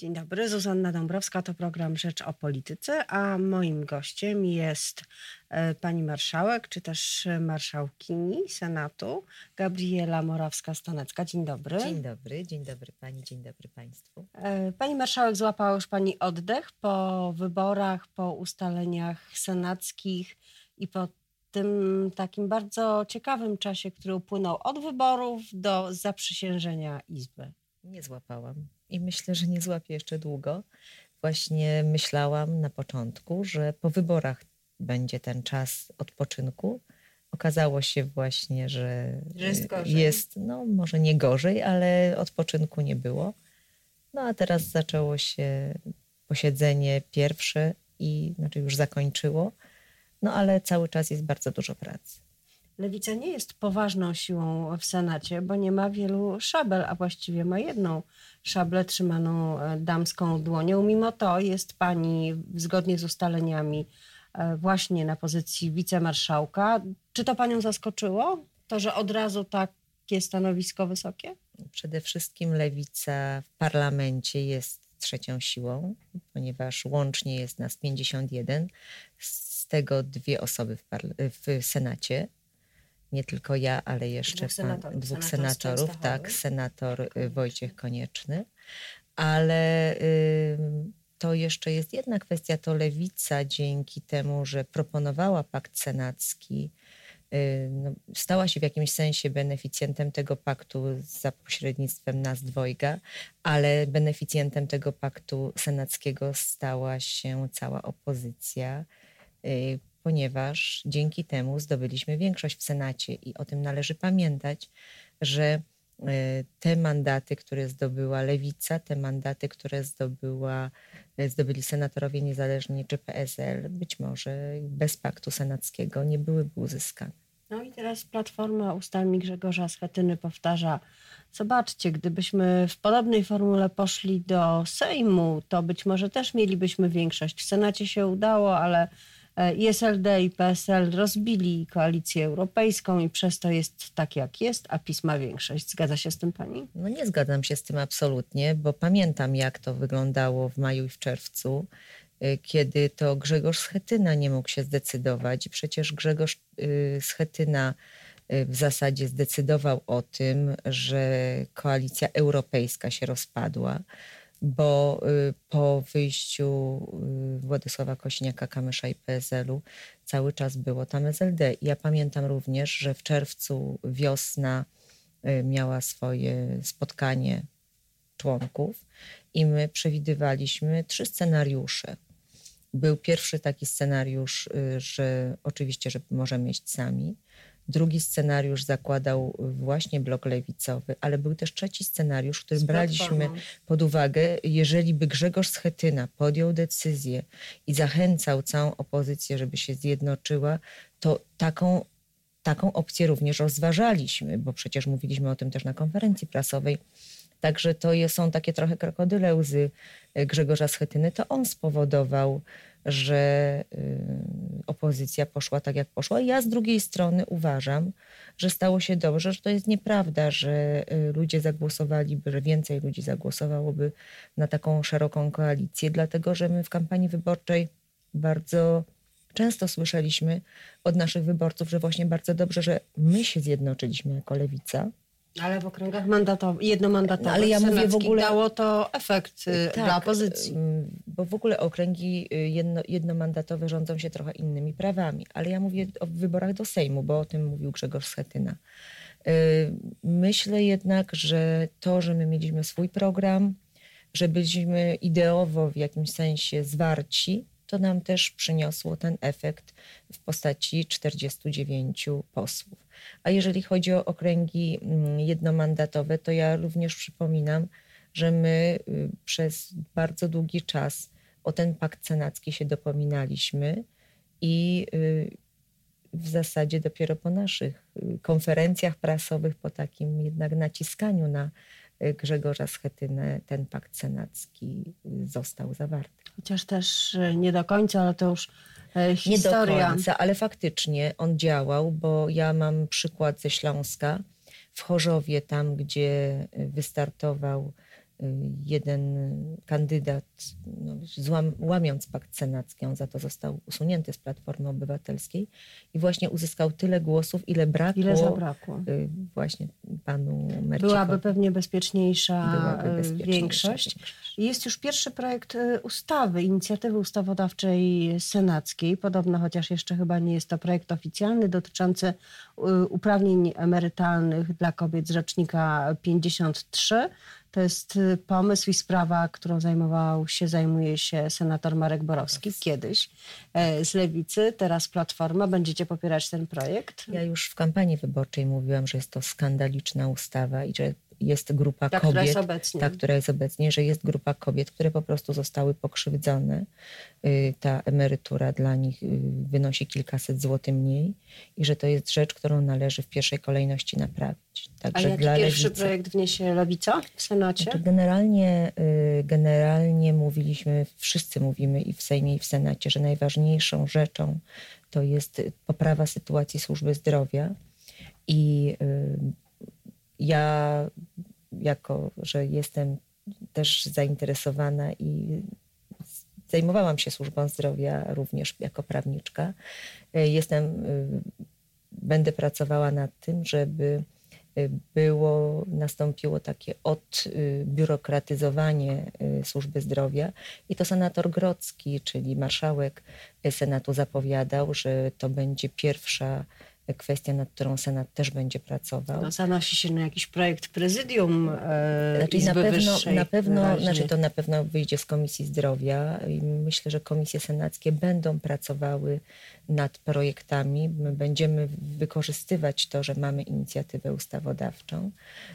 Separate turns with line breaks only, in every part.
Dzień dobry, Zuzanna Dąbrowska, to program Rzecz o Polityce, a moim gościem jest e, pani marszałek, czy też marszałkini Senatu, Gabriela Morawska-Stanecka. Dzień dobry.
Dzień dobry, dzień dobry pani, dzień dobry państwu.
E, pani marszałek, złapała już pani oddech po wyborach, po ustaleniach senackich i po tym takim bardzo ciekawym czasie, który upłynął od wyborów do zaprzysiężenia Izby.
Nie złapałam i myślę, że nie złapię jeszcze długo. Właśnie myślałam na początku, że po wyborach będzie ten czas odpoczynku. Okazało się właśnie, że,
że jest,
jest, no może nie gorzej, ale odpoczynku nie było. No a teraz zaczęło się posiedzenie pierwsze i znaczy już zakończyło, no ale cały czas jest bardzo dużo pracy.
Lewica nie jest poważną siłą w Senacie, bo nie ma wielu szabel, a właściwie ma jedną szablę trzymaną e, damską dłonią. Mimo to jest pani zgodnie z ustaleniami e, właśnie na pozycji wicemarszałka. Czy to panią zaskoczyło? To, że od razu takie stanowisko wysokie?
Przede wszystkim lewica w parlamencie jest trzecią siłą, ponieważ łącznie jest nas 51, z tego dwie osoby w, w Senacie nie tylko ja, ale jeszcze
dwóch senatorów,
dwóch
senator
senatorów, tak, senator y, Wojciech Konieczny, ale y, to jeszcze jest jedna kwestia, to lewica dzięki temu, że proponowała pakt senacki, y, no, stała się w jakimś sensie beneficjentem tego paktu za pośrednictwem nas dwojga, ale beneficjentem tego paktu senackiego stała się cała opozycja ponieważ dzięki temu zdobyliśmy większość w Senacie i o tym należy pamiętać, że e, te mandaty, które zdobyła Lewica, te mandaty, które zdobyła, e, zdobyli senatorowie niezależni czy PSL, być może bez paktu senackiego nie byłyby uzyskane.
No i teraz Platforma ustami Grzegorza Schetyny powtarza, zobaczcie, gdybyśmy w podobnej formule poszli do Sejmu, to być może też mielibyśmy większość. W Senacie się udało, ale I SLD i PSL rozbili koalicję europejską i przez to jest tak, jak jest, a PiS ma większość. Zgadza się z tym pani?
No nie zgadzam się z tym absolutnie, bo pamiętam, jak to wyglądało w maju i w czerwcu, e, kiedy to Grzegorz Schetyna nie mógł się zdecydować. Przecież Grzegorz e, Schetyna w zasadzie zdecydował o tym, że koalicja europejska się rozpadła bo y, po wyjściu y, Władysława Kośniaka-Kamysza i PSL-u cały czas było tam SLD. Ja pamiętam również, że w czerwcu wiosna y, miała swoje spotkanie członków i my przewidywaliśmy trzy scenariusze. Był pierwszy taki scenariusz, że oczywiście, że możemy iść sami. Drugi scenariusz zakładał właśnie blok lewicowy, ale był też trzeci scenariusz, który braliśmy pod uwagę, jeżeli by Grzegorz Schetyna podjął decyzję i zachęcał całą opozycję, żeby się zjednoczyła, to taką, taką opcję również rozważaliśmy, bo przecież mówiliśmy o tym też na konferencji prasowej. Także to są takie trochę krokodyle łzy Grzegorza Schetyny. To on spowodował, że y, opozycja poszła tak, jak poszła. Ja z drugiej strony uważam, że stało się dobrze, że to jest nieprawda, że y, ludzie zagłosowaliby, że więcej ludzi zagłosowałoby na taką szeroką koalicję, dlatego że my w kampanii wyborczej bardzo często słyszeliśmy od naszych wyborców, że właśnie bardzo dobrze, że my się zjednoczyliśmy jako lewica
ale w okręgach mandatowych, jednomandatowych, no,
ale ja mówię w ogóle
dało to efekt y, tak, dla opozycji.
Bo w ogóle okręgi y, jedno, jednomandatowe rządzą się trochę innymi prawami. Ale ja mówię o wyborach do Sejmu, bo o tym mówił Grzegorz Schetyna. Y, myślę jednak, że to, że my mieliśmy swój program, że byliśmy ideowo w jakimś sensie zwarci, to nam też przyniosło ten efekt w postaci 49 posłów. A jeżeli chodzi o okręgi mm, jednomandatowe, to ja również przypominam, że my y, przez bardzo długi czas o ten pakt senacki się dopominaliśmy i y, w zasadzie dopiero po naszych y, konferencjach prasowych, po takim jednak naciskaniu na Grzegorza Schetynę ten pakt senacki został zawarty.
Chociaż też nie do końca, ale to już.
Nie do końca, ale faktycznie on działał, bo ja mam przykład ze Śląska. W Chorzowie, tam gdzie wystartował jeden kandydat, no, złam, łamiąc pakt senacki, on za to został usunięty z Platformy Obywatelskiej i właśnie uzyskał tyle głosów, ile brakło.
Ile zabrakło.
Właśnie panu Mercikowi.
Byłaby pewnie bezpieczniejsza, Byłaby bezpieczniejsza większość. większość. Jest już pierwszy projekt ustawy, inicjatywy ustawodawczej senackiej, podobno, chociaż jeszcze chyba nie jest to projekt oficjalny, dotyczący uprawnień emerytalnych dla kobiet z rocznika 53. To jest y, pomysł i sprawa, którą zajmował się, zajmuje się senator Marek Borowski kiedyś e, z Lewicy, teraz Platforma. Będziecie popierać ten projekt?
Ja już w kampanii wyborczej mówiłam, że jest to skandaliczna ustawa i że jest grupa
ta,
kobiet, która
jest obecnie.
ta, która jest obecnie, że jest grupa kobiet, które po prostu zostały pokrzywdzone. Y, ta emerytura dla nich y, wynosi kilkaset złotych mniej i że to jest rzecz, którą należy w pierwszej kolejności naprawić.
Także A jaki dla pierwszy lewicy, projekt wniesie Lewica w Senacie? Znaczy
generalnie, y, generalnie mówiliśmy, wszyscy mówimy i w Sejmie i w Senacie, że najważniejszą rzeczą to jest poprawa sytuacji służby zdrowia i ja, jako że jestem też zainteresowana i zajmowałam się służbą zdrowia również jako prawniczka, e, jestem, e, będę pracowała nad tym, żeby e, było, nastąpiło takie odbiurokratyzowanie służby zdrowia. I to senator Grocki, czyli marszałek Senatu zapowiadał, że to będzie pierwsza kwestia, nad którą Senat też będzie pracował.
No, zanosi się na jakiś projekt prezydium e, znaczy,
Izby
na
pewno,
Wyższej.
Na pewno, znaczy to na pewno wyjdzie z Komisji Zdrowia i myślę, że komisje senackie będą pracowały nad projektami. My będziemy wykorzystywać to, że mamy inicjatywę ustawodawczą.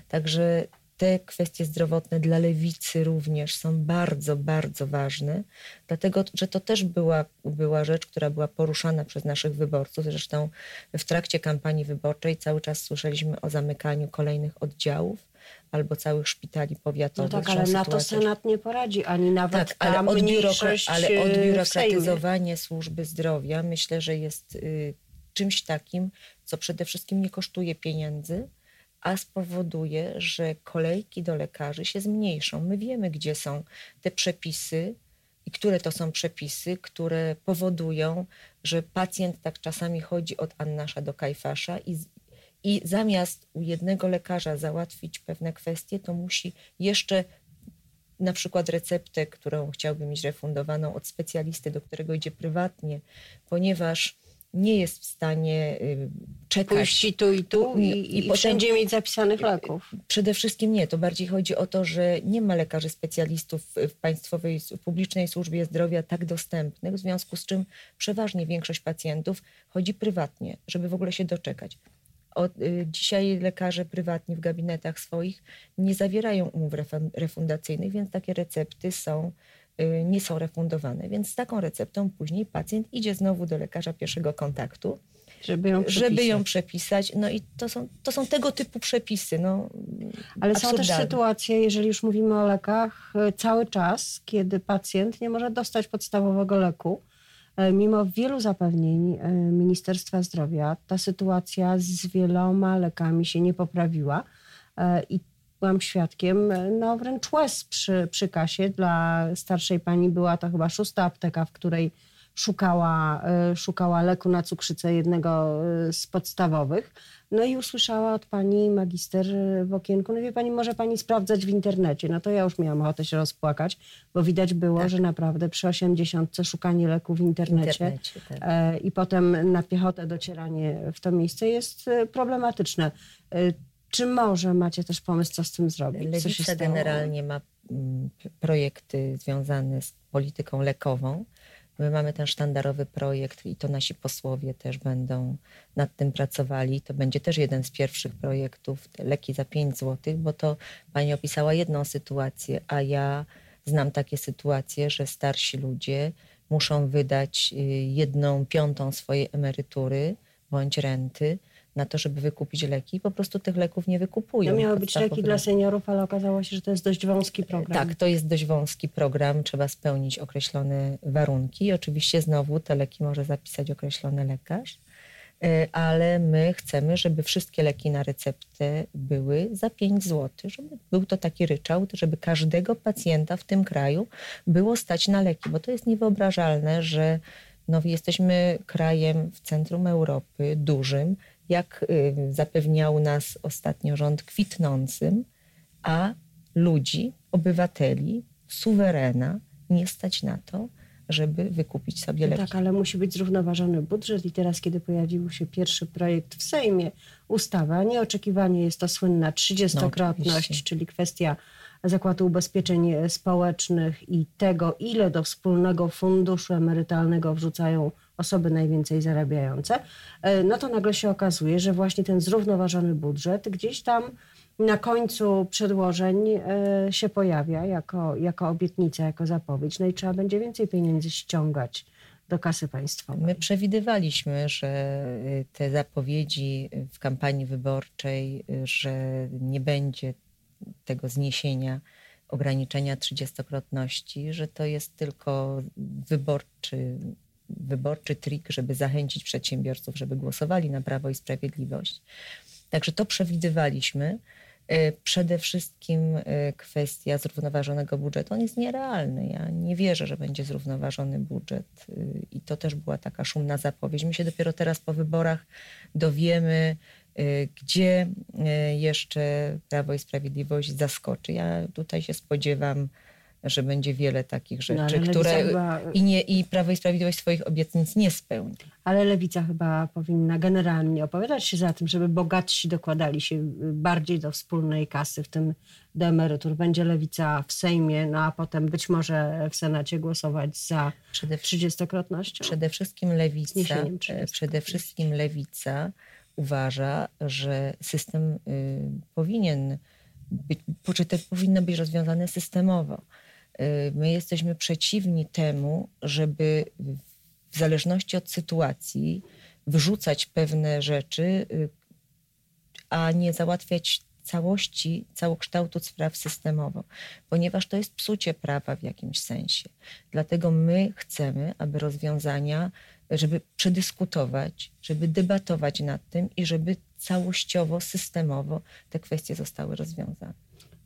Także te kwestie zdrowotne dla lewicy również są bardzo, bardzo ważne, dlatego że to też była, była rzecz, która była poruszana przez naszych wyborców. Zresztą w trakcie kampanii wyborczej cały czas słyszeliśmy o zamykaniu kolejnych oddziałów albo całych szpitali powiatowych.
No tak, ale na to Senat nie poradzi, ani nawet tak, ale, odbiurokra-
ale e, odbiurokratyzowanie służby zdrowia myślę, że jest y, czymś takim, co przede wszystkim nie kosztuje pieniędzy, a spowoduje, że kolejki do lekarzy się zmniejszą. My wiemy, gdzie są te przepisy i które to są przepisy, które powodują, że pacjent tak czasami chodzi od Annasza do Kajfasza i, i zamiast u jednego lekarza załatwić pewne kwestie, to musi jeszcze na przykład receptę, którą chciałby mieć refundowaną od specjalisty, do którego idzie prywatnie, ponieważ nie jest w stanie y, czekać.
Pójść i tu i tu i, i, i potem, wszędzie mieć zapisanych leków.
Przede wszystkim nie. To bardziej chodzi o to, że nie ma lekarzy specjalistów w państwowej, w publicznej służbie zdrowia tak dostępnych, w związku z czym przeważnie większość pacjentów chodzi prywatnie, żeby w ogóle się doczekać. Od, y, dzisiaj lekarze prywatni w gabinetach swoich nie zawierają umów refundacyjnych, więc takie recepty są Y, nie są refundowane. Więc z taką receptą później pacjent idzie znowu do lekarza pierwszego kontaktu,
żeby ją przepisać.
Żeby ją przepisać. No i to są, to są tego typu przepisy. No,
Ale absurdalne. są też sytuacje, jeżeli już mówimy o lekach, y, cały czas, kiedy pacjent nie może dostać podstawowego leku. Y, mimo wielu zapewnień Ministerstwa Zdrowia, ta sytuacja z wieloma lekami się nie poprawiła. I byłam świadkiem no wręcz łez przy, przy kasie. Dla starszej pani była to chyba szósta apteka, w której szukała, e, szukała leku na cukrzycę jednego e, z podstawowych. No i usłyszała od pani magister w okienku, no wie pani, może pani sprawdzać w internecie. No to ja już miałam ochotę się rozpłakać, bo widać było, tak. że naprawdę przy 80 szukanie leku w internecie, internecie tak. E, i potem na piechotę docieranie w to miejsce jest problematyczne. Czy może macie też pomysł, co z tym zrobić?
Lewica generalnie ma mm, projekty związane z polityką lekową. My mamy ten sztandarowy projekt i to nasi posłowie też będą nad tym pracowali. To będzie też jeden z pierwszych projektów, leki za 5 zł, bo to pani opisała jedną sytuację, a ja znam takie sytuacje, że starsi ludzie muszą wydać y, jedną piątą swojej emerytury bądź renty na to, żeby wykupić leki, po prostu tych leków nie wykupują.
To miały być leki dla seniorów, ale okazało się, że to jest dość wąski program.
Tak, to jest dość wąski program, trzeba spełnić określone warunki. Oczywiście znowu te leki może zapisać określony lekarz. E, ale my chcemy, żeby wszystkie leki na receptę były za 5 zł, żeby był to taki ryczałt, żeby każdego pacjenta w tym kraju było stać na leki, bo to jest niewyobrażalne, że no, jesteśmy krajem w centrum Europy, dużym, jak y, zapewniał nas ostatnio rząd, kwitnącym, a ludzi, obywateli, suwerena nie stać na to, żeby wykupić sobie leki.
Tak, ale musi być zrównoważony budżet i teraz, kiedy pojawił się pierwszy projekt w Sejmie, ustawa, nieoczekiwanie jest to słynna trzydziestokrotność, no, czyli kwestia Zakładu Ubezpieczeń Społecznych i tego, ile do wspólnego funduszu emerytalnego wrzucają osoby najwięcej zarabiające, e, no to nagle się okazuje, że właśnie ten zrównoważony budżet gdzieś tam na końcu przedłożeń e, się pojawia jako, jako obietnica, jako zapowiedź. No i trzeba będzie więcej pieniędzy ściągać do kasy państwowej.
My przewidywaliśmy, że y, te zapowiedzi w kampanii wyborczej, że nie będzie tego zniesienia ograniczenia trzydziestokrotności, że to jest tylko wyborczy, wyborczy trik, żeby zachęcić przedsiębiorców, żeby głosowali na Prawo i Sprawiedliwość. Także to przewidywaliśmy. E, przede wszystkim e, kwestia zrównoważonego budżetu. On jest nierealny. Ja nie wierzę, że będzie zrównoważony budżet. E, I to też była taka szumna zapowiedź. My się dopiero teraz po wyborach dowiemy, gdzie jeszcze Prawo i Sprawiedliwość zaskoczy. Ja tutaj się spodziewam że będzie wiele takich no, rzeczy, no, które chyba... i, nie, i Prawo i Sprawiedliwość swoich obietnic nie spełni.
Ale Lewica chyba powinna generalnie opowiadać się za tym, żeby bogatsi dokładali się bardziej do wspólnej kasy, w tym do emerytur. Będzie Lewica w Sejmie, no a potem być może w Senacie głosować za przede, 30-krotnością?
Przede wszystkim Lewica, e, przede wszystkim Lewica uważa, że system y, powinien być, powinno być rozwiązane systemowo. Y, my jesteśmy przeciwni temu, żeby w zależności od sytuacji wrzucać pewne rzeczy, y, a nie załatwiać całości, całokształtu spraw systemowo, ponieważ to jest psucie prawa w jakimś sensie. Dlatego my chcemy, aby rozwiązania, żeby przedyskutować, żeby debatować nad tym i żeby całościowo, systemowo te kwestie zostały rozwiązane.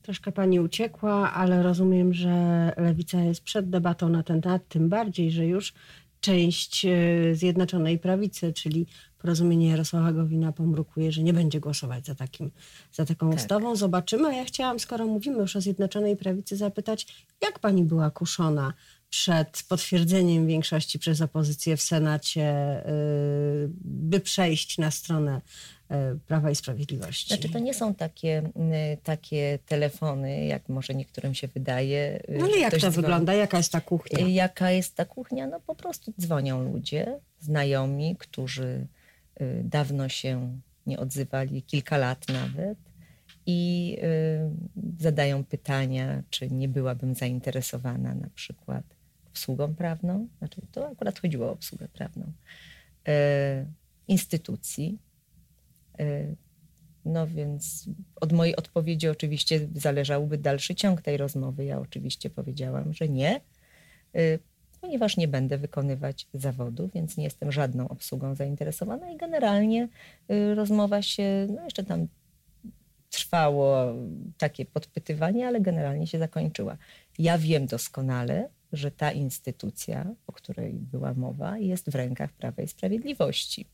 Troszkę pani uciekła, ale rozumiem, że lewica jest przed debatą na ten temat, tym bardziej, że już część e, Zjednoczonej Prawicy, czyli porozumienie Jarosława Gowina pomrukuje, że nie będzie głosować za, takim, za taką tak. ustawą. Zobaczymy. A ja chciałam, skoro mówimy już o Zjednoczonej Prawicy, zapytać, jak pani była kuszona przed potwierdzeniem większości przez opozycję w Senacie, e, by przejść na stronę E, Prawa i Sprawiedliwości.
Znaczy to nie są takie, takie telefony, jak może niektórym się wydaje.
No ale jak to dzwoni. wygląda? Jaka jest ta kuchnia?
Jaka jest ta kuchnia? No po prostu dzwonią ludzie, znajomi, którzy y, dawno się nie odzywali, kilka lat nawet i y, zadają pytania, czy nie byłabym zainteresowana na przykład obsługą prawną. Znaczy to akurat chodziło o obsługę prawną. E, instytucji, Y, no więc od mojej odpowiedzi oczywiście zależałby dalszy ciąg tej rozmowy. Ja oczywiście powiedziałam, że nie, y, ponieważ nie będę wykonywać zawodu, więc nie jestem żadną obsługą zainteresowana i generalnie rozmowa się, no jeszcze tam trwało takie podpytywanie, ale generalnie się zakończyła. Ja wiem doskonale, że ta instytucja, o której była mowa, jest w rękach Prawa i Sprawiedliwości.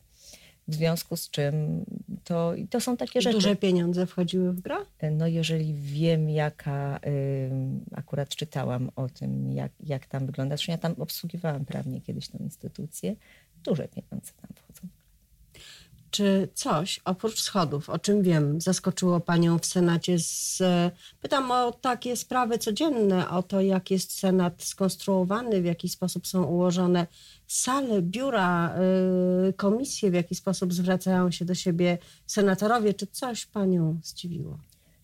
W związku z czym to, to są takie rzeczy.
Duże pieniądze wchodziły w grę?
No jeżeli wiem, jaka, akurat czytałam o tym, jak, jak tam wygląda. Zresztą ja tam obsługiwałam prawnie kiedyś tą instytucję. Duże pieniądze tam.
Czy coś oprócz schodów, o czym wiem, zaskoczyło Panią w Senacie? Z, pytam o takie sprawy codzienne, o to, jak jest Senat skonstruowany, w jaki sposób są ułożone sale, biura, y, komisje, w jaki sposób zwracają się do siebie senatorowie. Czy coś Panią zdziwiło?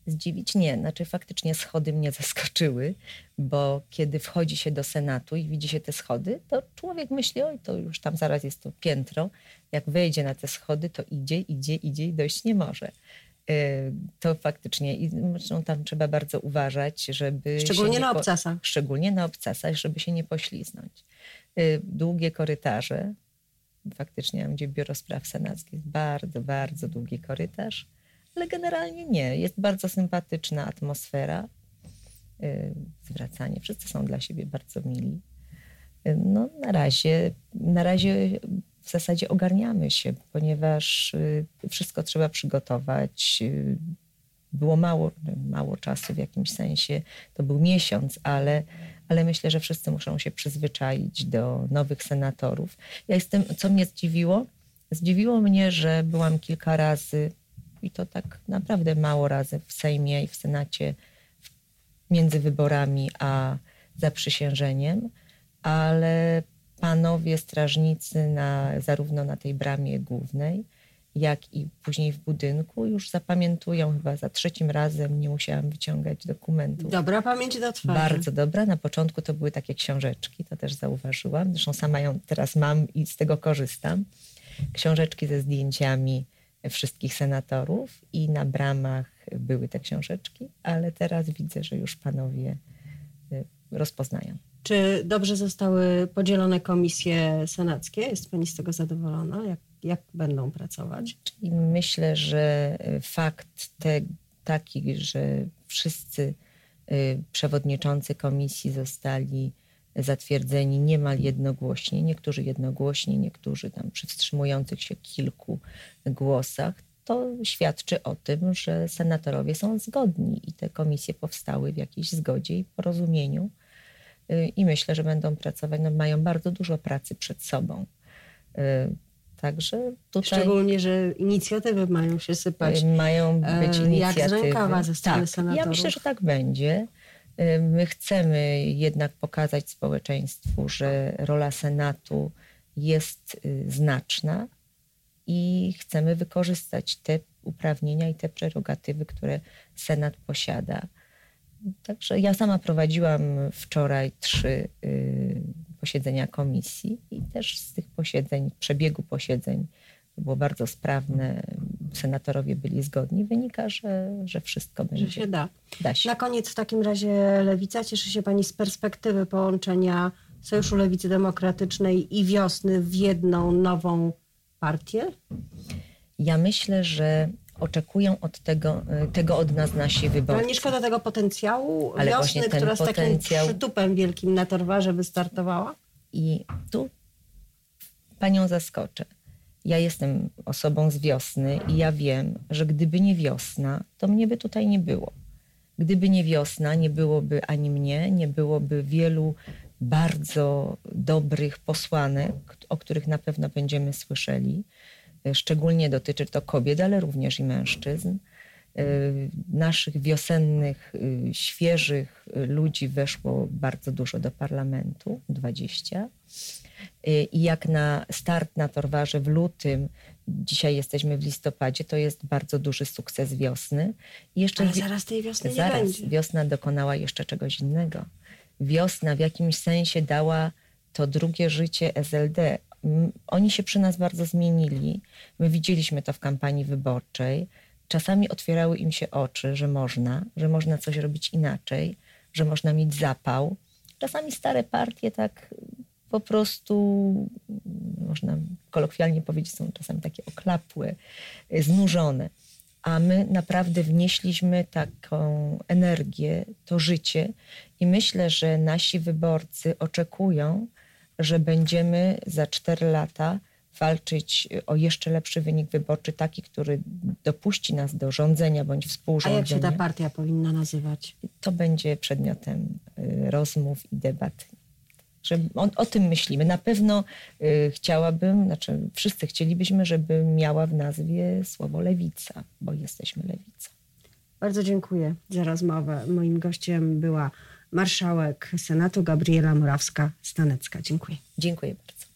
Zdziwić nie, znaczy faktycznie schody mnie zaskoczyły, bo kiedy wchodzi się do Senatu i widzi się te schody, to człowiek myśli, oj, to już tam zaraz jest to piętro. Jak wejdzie na te schody, to idzie, idzie, idzie i dojść nie może. Y, to faktycznie, i zresztą tam trzeba bardzo uważać, żeby.
Szczególnie na obcasach.
Szczególnie na obcasach, żeby się nie pośliznąć. Y, długie korytarze, faktycznie gdzie biuro spraw senackich, bardzo, bardzo długi korytarz, ale generalnie nie. Jest bardzo sympatyczna atmosfera, yy, zwracanie. Wszyscy są dla siebie bardzo mili. Yy, no na razie, na razie w zasadzie ogarniamy się, ponieważ yy, wszystko trzeba przygotować. Było mało, mało czasu w jakimś sensie, to był miesiąc, ale, ale myślę, że wszyscy muszą się przyzwyczaić do nowych senatorów. Ja jestem, co mnie zdziwiło? Zdziwiło mnie, że byłam kilka razy, i to tak naprawdę mało razy w Sejmie i w Senacie między wyborami a zaprzysiężeniem, ale panowie strażnicy na, zarówno na tej bramie głównej, jak i później w budynku już zapamiętują chyba za trzecim razem nie musiałam wyciągać dokumentów.
Dobra pamięć do twarzy.
Bardzo dobra. Na początku to były takie książeczki, to też zauważyłam. Zresztą sama ją teraz mam i z tego korzystam. Książeczki ze zdjęciami wszystkich senatorów i na bramach były te książeczki, ale teraz widzę, że już panowie y, rozpoznają.
Czy dobrze zostały podzielone komisje senackie? Jest pani z tego zadowolona? Jak, jak będą pracować?
I myślę, że fakt te, taki, że wszyscy y, przewodniczący komisji zostali zatwierdzeni niemal jednogłośnie, niektórzy jednogłośnie, niektórzy tam przy wstrzymujących się kilku głosach, to świadczy o tym, że senatorowie są zgodni i te komisje powstały w jakiejś zgodzie i porozumieniu Y, i myślę, że będą pracować, no mają bardzo dużo pracy przed sobą. Y, także tutaj...
Szczególnie, że inicjatywy mają się sypać.
Y, mają być inicjatywy. Jak z
rękawa ze strony
tak,
senatorów.
Ja myślę, że tak będzie. My chcemy jednak pokazać społeczeństwu, że rola Senatu jest znaczna i chcemy wykorzystać te uprawnienia i te prerogatywy, które Senat posiada. Także ja sama prowadziłam wczoraj trzy y, posiedzenia komisji i też z tych posiedzeń, przebiegu posiedzeń, to było bardzo sprawne, senatorowie byli zgodni, wynika, że, że wszystko będzie.
Że się da.
da się.
Na koniec w takim razie Lewica, cieszy się Pani z perspektywy połączenia Sojuszu Lewicy Demokratycznej i Wiosny w jedną nową partię?
Ja myślę, że oczekują od tego, tego od nas nasi wyborcy.
Ale nie szkoda tego potencjału
Ale
wiosny, która z
potencjał...
takim przytupem wielkim na Torwarze wystartowała?
I tu panią zaskoczę. Ja jestem osobą z wiosny i ja wiem, że gdyby nie wiosna, to mnie by tutaj nie było. Gdyby nie wiosna, nie byłoby ani mnie, nie byłoby wielu bardzo dobrych posłanek, o których na pewno będziemy słyszeli. Szczególnie dotyczy to kobiet, ale również i mężczyzn. Y, naszych wiosennych, y, świeżych ludzi weszło bardzo dużo do parlamentu 20. Y, I jak na start na Torwarze w lutym, dzisiaj jesteśmy w listopadzie, to jest bardzo duży sukces wiosny.
I jeszcze Ale zaraz tej wiosny
zaraz,
nie będzie.
Wiosna dokonała jeszcze czegoś innego. Wiosna w jakimś sensie dała to drugie życie SLD oni się przy nas bardzo zmienili. My widzieliśmy to w kampanii wyborczej. Czasami otwierały im się oczy, że można, że można coś robić inaczej, że można mieć zapał. Czasami stare partie tak po prostu, można kolokwialnie powiedzieć, są czasami takie oklapłe, znużone. A my naprawdę wnieśliśmy taką energię, to życie i myślę, że nasi wyborcy oczekują, że będziemy za cztery lata walczyć o jeszcze lepszy wynik wyborczy, taki, który dopuści nas do rządzenia bądź współrządzenia.
A jak się ta partia powinna nazywać?
To będzie przedmiotem y, rozmów i debat. Że o, o tym myślimy. Na pewno y, chciałabym, znaczy wszyscy chcielibyśmy, żeby miała w nazwie słowo lewica, bo jesteśmy lewica.
Bardzo dziękuję za rozmowę. Moim gościem była marszałek Senatu Gabriela Murawska-Stanecka. Dziękuję.
Dziękuję bardzo.